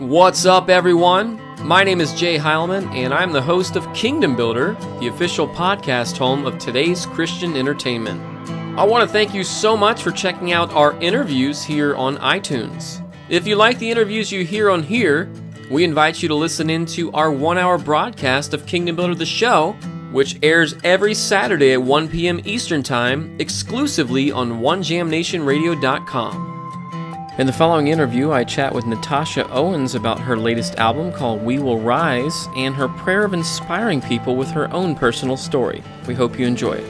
What's up, everyone? My name is Jay Heilman, and I'm the host of Kingdom Builder, the official podcast home of today's Christian entertainment. I want to thank you so much for checking out our interviews here on iTunes. If you like the interviews you hear on here, we invite you to listen in to our one hour broadcast of Kingdom Builder the Show, which airs every Saturday at 1 p.m. Eastern Time exclusively on OneJamNationRadio.com. In the following interview, I chat with Natasha Owens about her latest album called We Will Rise and her prayer of inspiring people with her own personal story. We hope you enjoy it.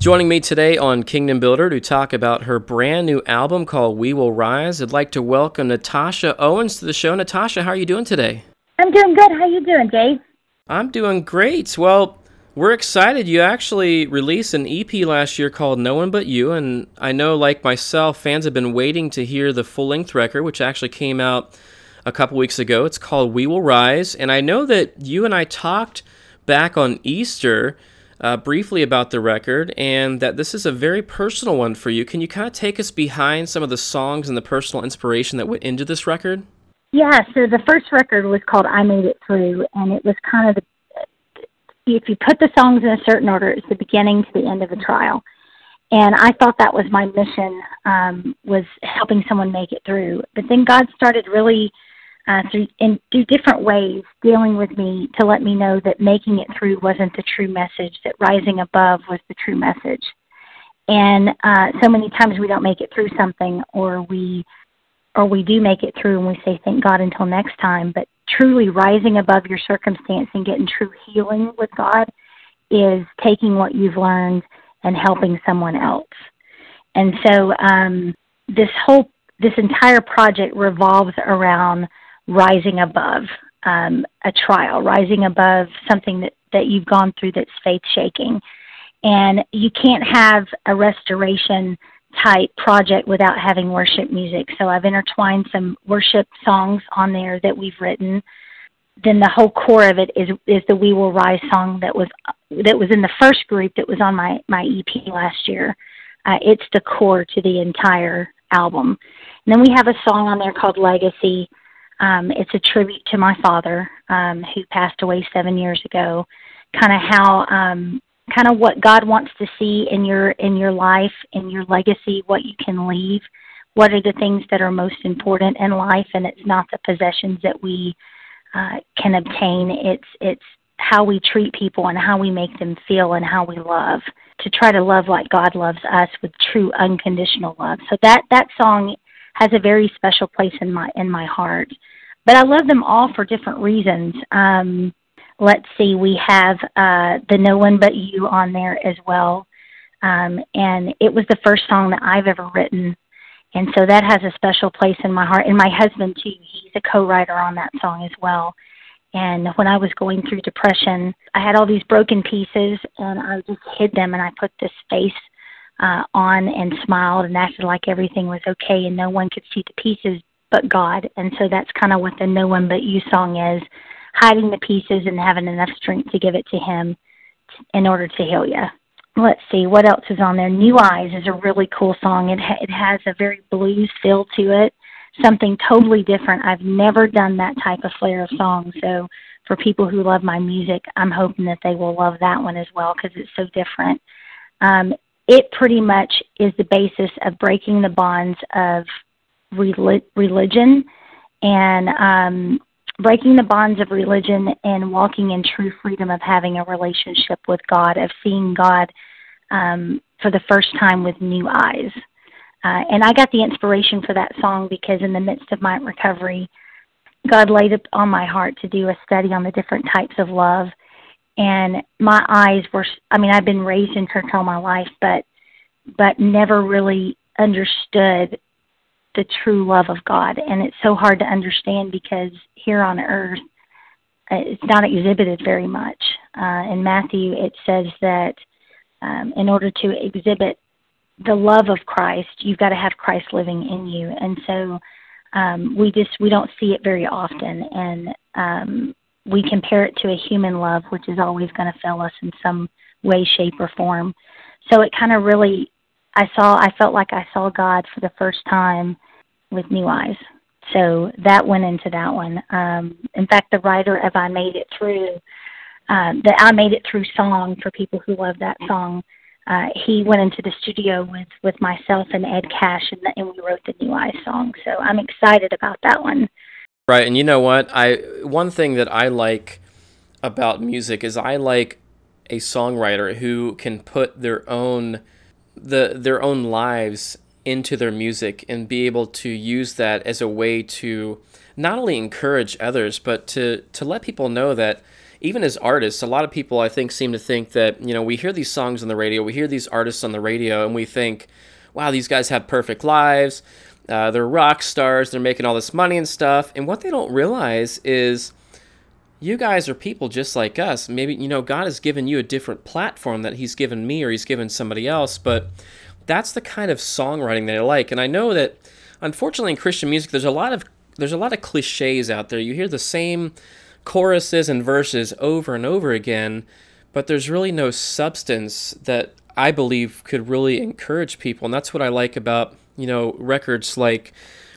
Joining me today on Kingdom Builder to talk about her brand new album called We Will Rise, I'd like to welcome Natasha Owens to the show. Natasha, how are you doing today? I'm doing good. How are you doing, Dave? I'm doing great. Well, we're excited. You actually released an EP last year called No One But You, and I know, like myself, fans have been waiting to hear the full length record, which actually came out a couple weeks ago. It's called We Will Rise, and I know that you and I talked back on Easter uh, briefly about the record, and that this is a very personal one for you. Can you kind of take us behind some of the songs and the personal inspiration that went into this record? Yeah, so the first record was called I Made It Through, and it was kind of the if you put the songs in a certain order, it's the beginning to the end of a trial. And I thought that was my mission, um, was helping someone make it through. But then God started really uh, through in through different ways dealing with me to let me know that making it through wasn't the true message, that rising above was the true message. And uh, so many times we don't make it through something, or we or we do make it through and we say thank God until next time. But truly rising above your circumstance and getting true healing with God is taking what you've learned and helping someone else. And so um, this whole this entire project revolves around rising above um, a trial, rising above something that, that you've gone through that's faith shaking. And you can't have a restoration type project without having worship music. So I've intertwined some worship songs on there that we've written. Then the whole core of it is is the We Will Rise song that was that was in the first group that was on my my EP last year. Uh, it's the core to the entire album. And then we have a song on there called Legacy. Um, it's a tribute to my father um, who passed away seven years ago. Kind of how um, kind of what God wants to see in your in your life, in your legacy, what you can leave, what are the things that are most important in life, and it's not the possessions that we uh, can obtain. It's it's how we treat people and how we make them feel and how we love. To try to love like God loves us with true unconditional love. So that that song has a very special place in my in my heart. But I love them all for different reasons. Um, let's see, we have uh, the No One But You on there as well. Um, and it was the first song that I've ever written. And so that has a special place in my heart. And my husband, too, he's a co writer on that song as well. And when I was going through depression, I had all these broken pieces and I just hid them and I put this face uh, on and smiled and acted like everything was okay and no one could see the pieces but God. And so that's kind of what the No One But You song is hiding the pieces and having enough strength to give it to him in order to heal you. Let's see what else is on there. New Eyes is a really cool song. It ha- it has a very blues feel to it, something totally different. I've never done that type of flair of song, so for people who love my music, I'm hoping that they will love that one as well because it's so different. Um, it pretty much is the basis of breaking the bonds of relig- religion and um, breaking the bonds of religion and walking in true freedom of having a relationship with God, of seeing God um, for the first time with new eyes. Uh, and I got the inspiration for that song because in the midst of my recovery, God laid it on my heart to do a study on the different types of love. And my eyes were, I mean, I've been raised in church all my life, but, but never really understood the true love of God, and it's so hard to understand because here on earth, uh, it's not exhibited very much. Uh, in Matthew, it says that um, in order to exhibit the love of Christ, you've got to have Christ living in you, and so um, we just we don't see it very often, and um, we compare it to a human love, which is always going to fail us in some way, shape, or form. So it kind of really, I saw, I felt like I saw God for the first time with new eyes. So that went into that one. Um, in fact, the writer of I Made It Through, um, the I Made It Through song for people who love that song, uh, he went into the studio with with myself and Ed Cash, and, the, and we wrote the New Eyes song. So I'm excited about that one. Right, and you know what? I one thing that I like about music is I like a songwriter who can put their own the their own lives into their music and be able to use that as a way to not only encourage others but to to let people know that even as artists, a lot of people I think seem to think that, you know, we hear these songs on the radio, we hear these artists on the radio, and we think, wow, these guys have perfect lives. Uh, they're rock stars, they're making all this money and stuff. And what they don't realize is you guys are people just like us. Maybe, you know, God has given you a different platform that He's given me or He's given somebody else, but that's the kind of songwriting that I like. And I know that unfortunately in Christian music there's a lot of there's a lot of cliches out there. You hear the same choruses and verses over and over again, but there's really no substance that I believe could really encourage people. And that's what I like about, you know, records like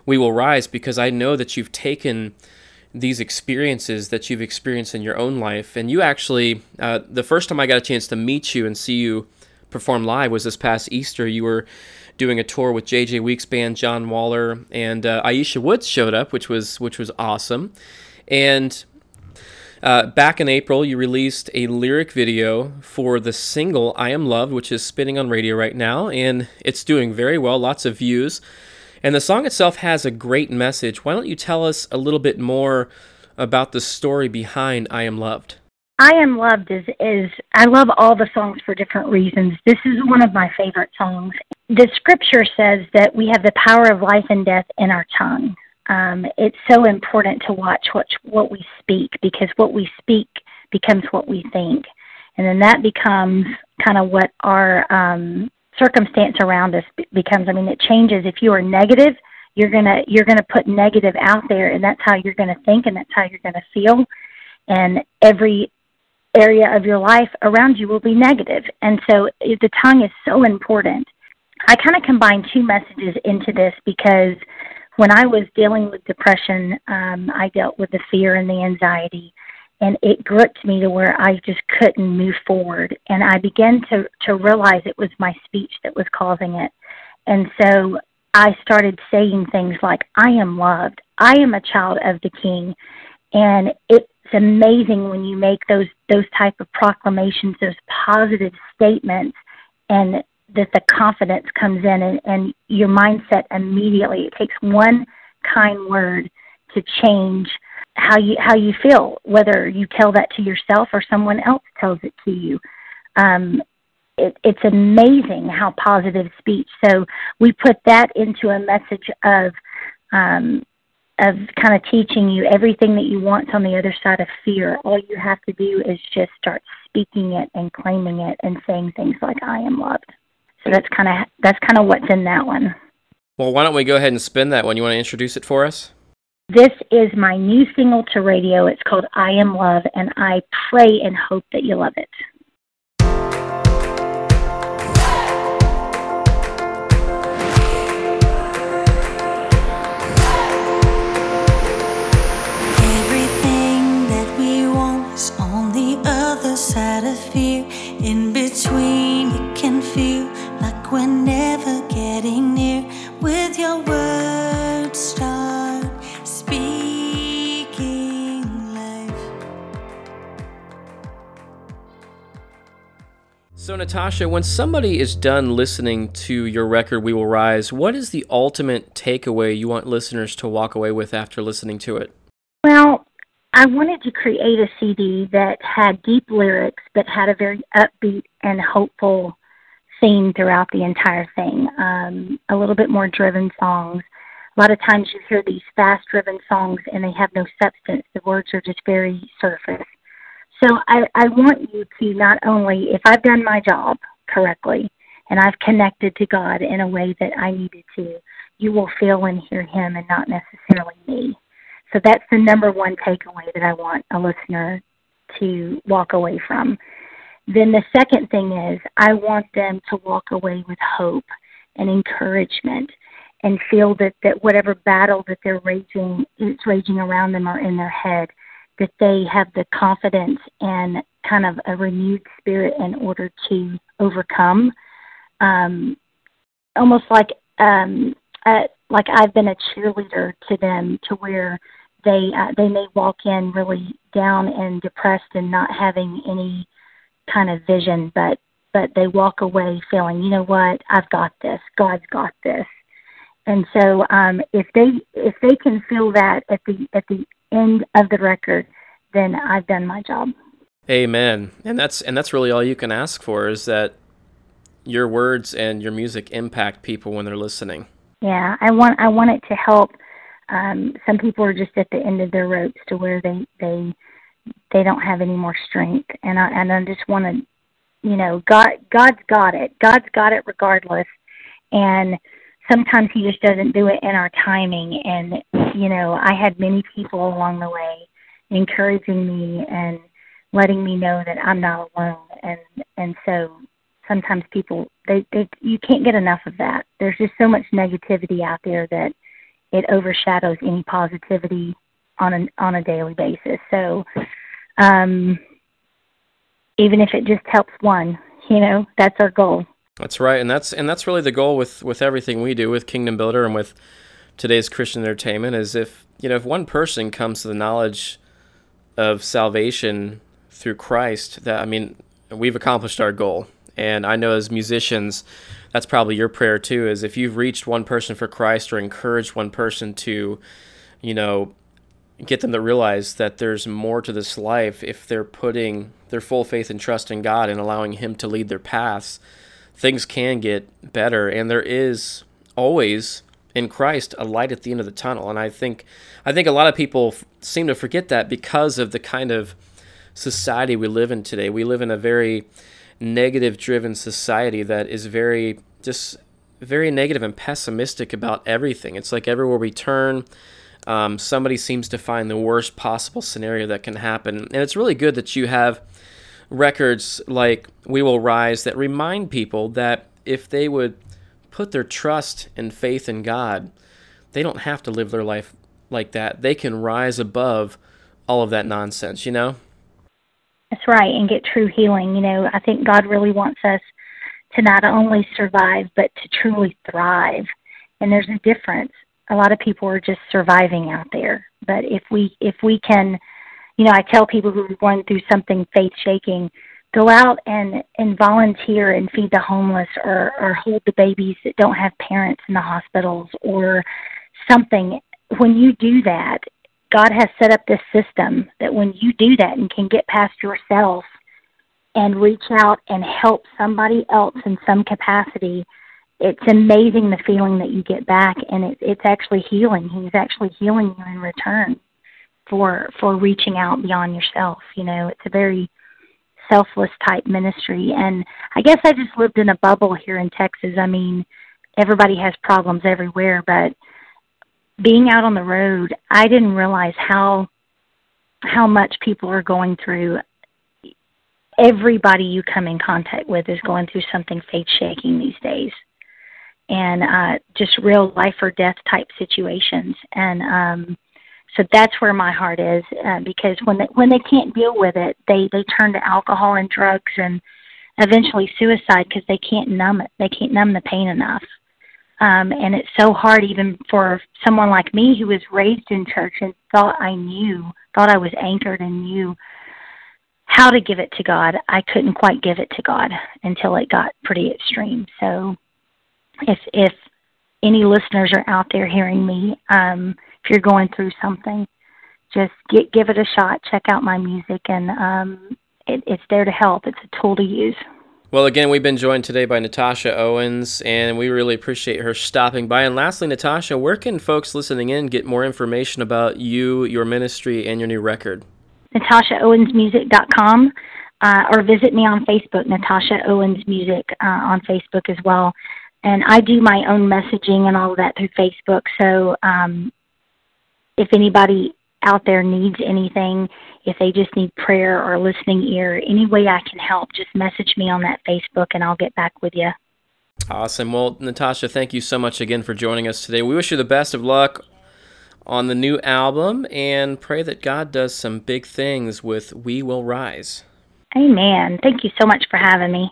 We Will Rise because I know that you've taken these experiences that you've experienced in your own life. And you actually, uh, the first time I got a chance to meet you and see you perform live was this past Easter. You were doing a tour with JJ Weeks band, John Waller, and uh, Aisha Woods showed up, which was which was awesome. And uh, back in April, you released a lyric video for the single I Am Loved, which is spinning on radio right now, and it's doing very well, lots of views. And the song itself has a great message. Why don't you tell us a little bit more about the story behind I Am Loved? I Am Loved is, is I love all the songs for different reasons. This is one of my favorite songs. The scripture says that we have the power of life and death in our tongue um, it's so important to watch what what we speak because what we speak becomes what we think, and then that becomes kind of what our um, circumstance around us becomes. I mean, it changes. If you are negative, you're gonna you're gonna put negative out there, and that's how you're gonna think, and that's how you're gonna feel, and every area of your life around you will be negative. And so the tongue is so important. I kind of combine two messages into this because when I was dealing with depression, um, I dealt with the fear and the anxiety, and it gripped me to where I just couldn't move forward. And I began to to realize it was my speech that was causing it. And so I started saying things like, "I am loved. I am a child of the King," and it's amazing when you make those those type of proclamations, those positive statements, and that the confidence comes in and, and your mindset immediately. It takes one kind word to change how you how you feel, whether you tell that to yourself or someone else tells it to you. Um, it, it's amazing how positive speech. So we put that into a message of um, of kind of teaching you everything that you want on the other side of fear. All you have to do is just start speaking it and claiming it and saying things like "I am loved." So that's kind of that's kind of what's in that one. Well, why don't we go ahead and spin that one? You want to introduce it for us? This is my new single to radio. It's called I Am Love, and I pray and hope that you love it. Of fear. In between, you can feel we're never getting near with your words start speaking life. So, Natasha, when somebody is done listening to your record, We Will Rise, what is the ultimate takeaway you want listeners to walk away with after listening to it? I wanted to create a CD that had deep lyrics but had a very upbeat and hopeful theme throughout the entire thing. Um, a little bit more driven songs, a lot of times you hear these fast driven songs and they have no substance. The words are just very surface. So I, I want you to not only, if I've done my job correctly and I've connected to God in a way that I needed to, you will feel and hear Him and not necessarily me. So that's the number one takeaway that I want a listener to walk away from. Then the second thing is I want them to walk away with hope and encouragement and feel that, that whatever battle that they're raging is raging around them or in their head, that they have the confidence and kind of a renewed spirit in order to overcome. Um, almost like um, uh, like I've been a cheerleader to them, to where they uh, they may walk in really down and depressed and not having any kind of vision, but but they walk away feeling, you know what, I've got this. God's got this. And so um, if they if they can feel that at the at the end of the record, then I've done my job. Amen. And that's and that's really all you can ask for is that your words and your music impact people when they're listening. Yeah, I want I want it to help. Um, some people are just at the end of their ropes to where they they they don't have any more strength, and I and I just want to, you know, God God's got it. God's got it regardless, and sometimes He just doesn't do it in our timing. And you know, I had many people along the way encouraging me and letting me know that I'm not alone, and and so sometimes people they, they you can't get enough of that. There's just so much negativity out there that it overshadows any positivity on a on a daily basis. So um even if it just helps one, you know, that's our goal. That's right, and that's and that's really the goal with with everything we do with Kingdom Builder and with today's Christian entertainment is if you know if one person comes to the knowledge of salvation through Christ, that I mean, we've accomplished our goal. And I know as musicians, that's probably your prayer too, is if you've reached one person for Christ or encouraged one person to, you know, get them to realize that there's more to this life if they're putting their full faith and trust in God and allowing Him to lead their paths, things can get better. And there is always in Christ a light at the end of the tunnel. And I think, I think a lot of people f- seem to forget that because of the kind of society we live in today. We live in a very negative driven society that is very just very negative and pessimistic about everything. It's like everywhere we turn, um, somebody seems to find the worst possible scenario that can happen. And it's really good that you have records like We Will Rise that remind people that if they would put their trust and faith in God, they don't have to live their life like that. They can rise above all of that nonsense, you know? That's right, and get true healing. You know, I think God really wants us to not only survive, but to truly thrive. And there's a difference. A lot of people are just surviving out there. But if we if we can, you know, I tell people who are going through something faith shaking, go out and and volunteer and feed the homeless or or hold the babies that don't have parents in the hospitals or something. When you do that, God has set up this system that when you do that and can get past yourself and reach out and help somebody else in some capacity, it's amazing the feeling that you get back, and it, it's actually healing. He's actually healing you in return for for reaching out beyond yourself. You know, it's a very selfless type ministry, and I guess I just lived in a bubble here in Texas. I mean, everybody has problems everywhere, but being out on the road, I didn't realize how how much people are going through. Everybody you come in contact with is going through something faith shaking these days, and uh, just real life or death type situations. And um, so that's where my heart is, uh, because when they when they can't deal with it, they they turn to alcohol and drugs and eventually suicide because they can't numb it. They can't numb the pain enough. Um, and it's so hard even for someone like me who was raised in church and thought I knew, thought I was anchored and knew how to give it to God. I couldn't quite give it to God until it got pretty extreme. So if if any listeners are out there hearing me, um, if you're going through something, just get give it a shot. Check out my music, and um, it, it's there to help. It's a tool to use. Well, again, we've been joined today by Natasha Owens, and we really appreciate her stopping by. And lastly, Natasha, where can folks listening in get more information about you, your ministry, and your new record? NatashaOwensMusic.com uh, or visit me on Facebook, Natasha Owens Music uh, on Facebook as well. And I do my own messaging and all of that through Facebook. So um, if anybody out there needs anything, if they just need prayer or listening ear, any way I can help, just message me on that Facebook and I'll get back with you. Awesome. Well, Natasha, thank you so much again for joining us today. We wish you the best of luck on the new album and pray that God does some big things with We Will Rise. Amen. Thank you so much for having me.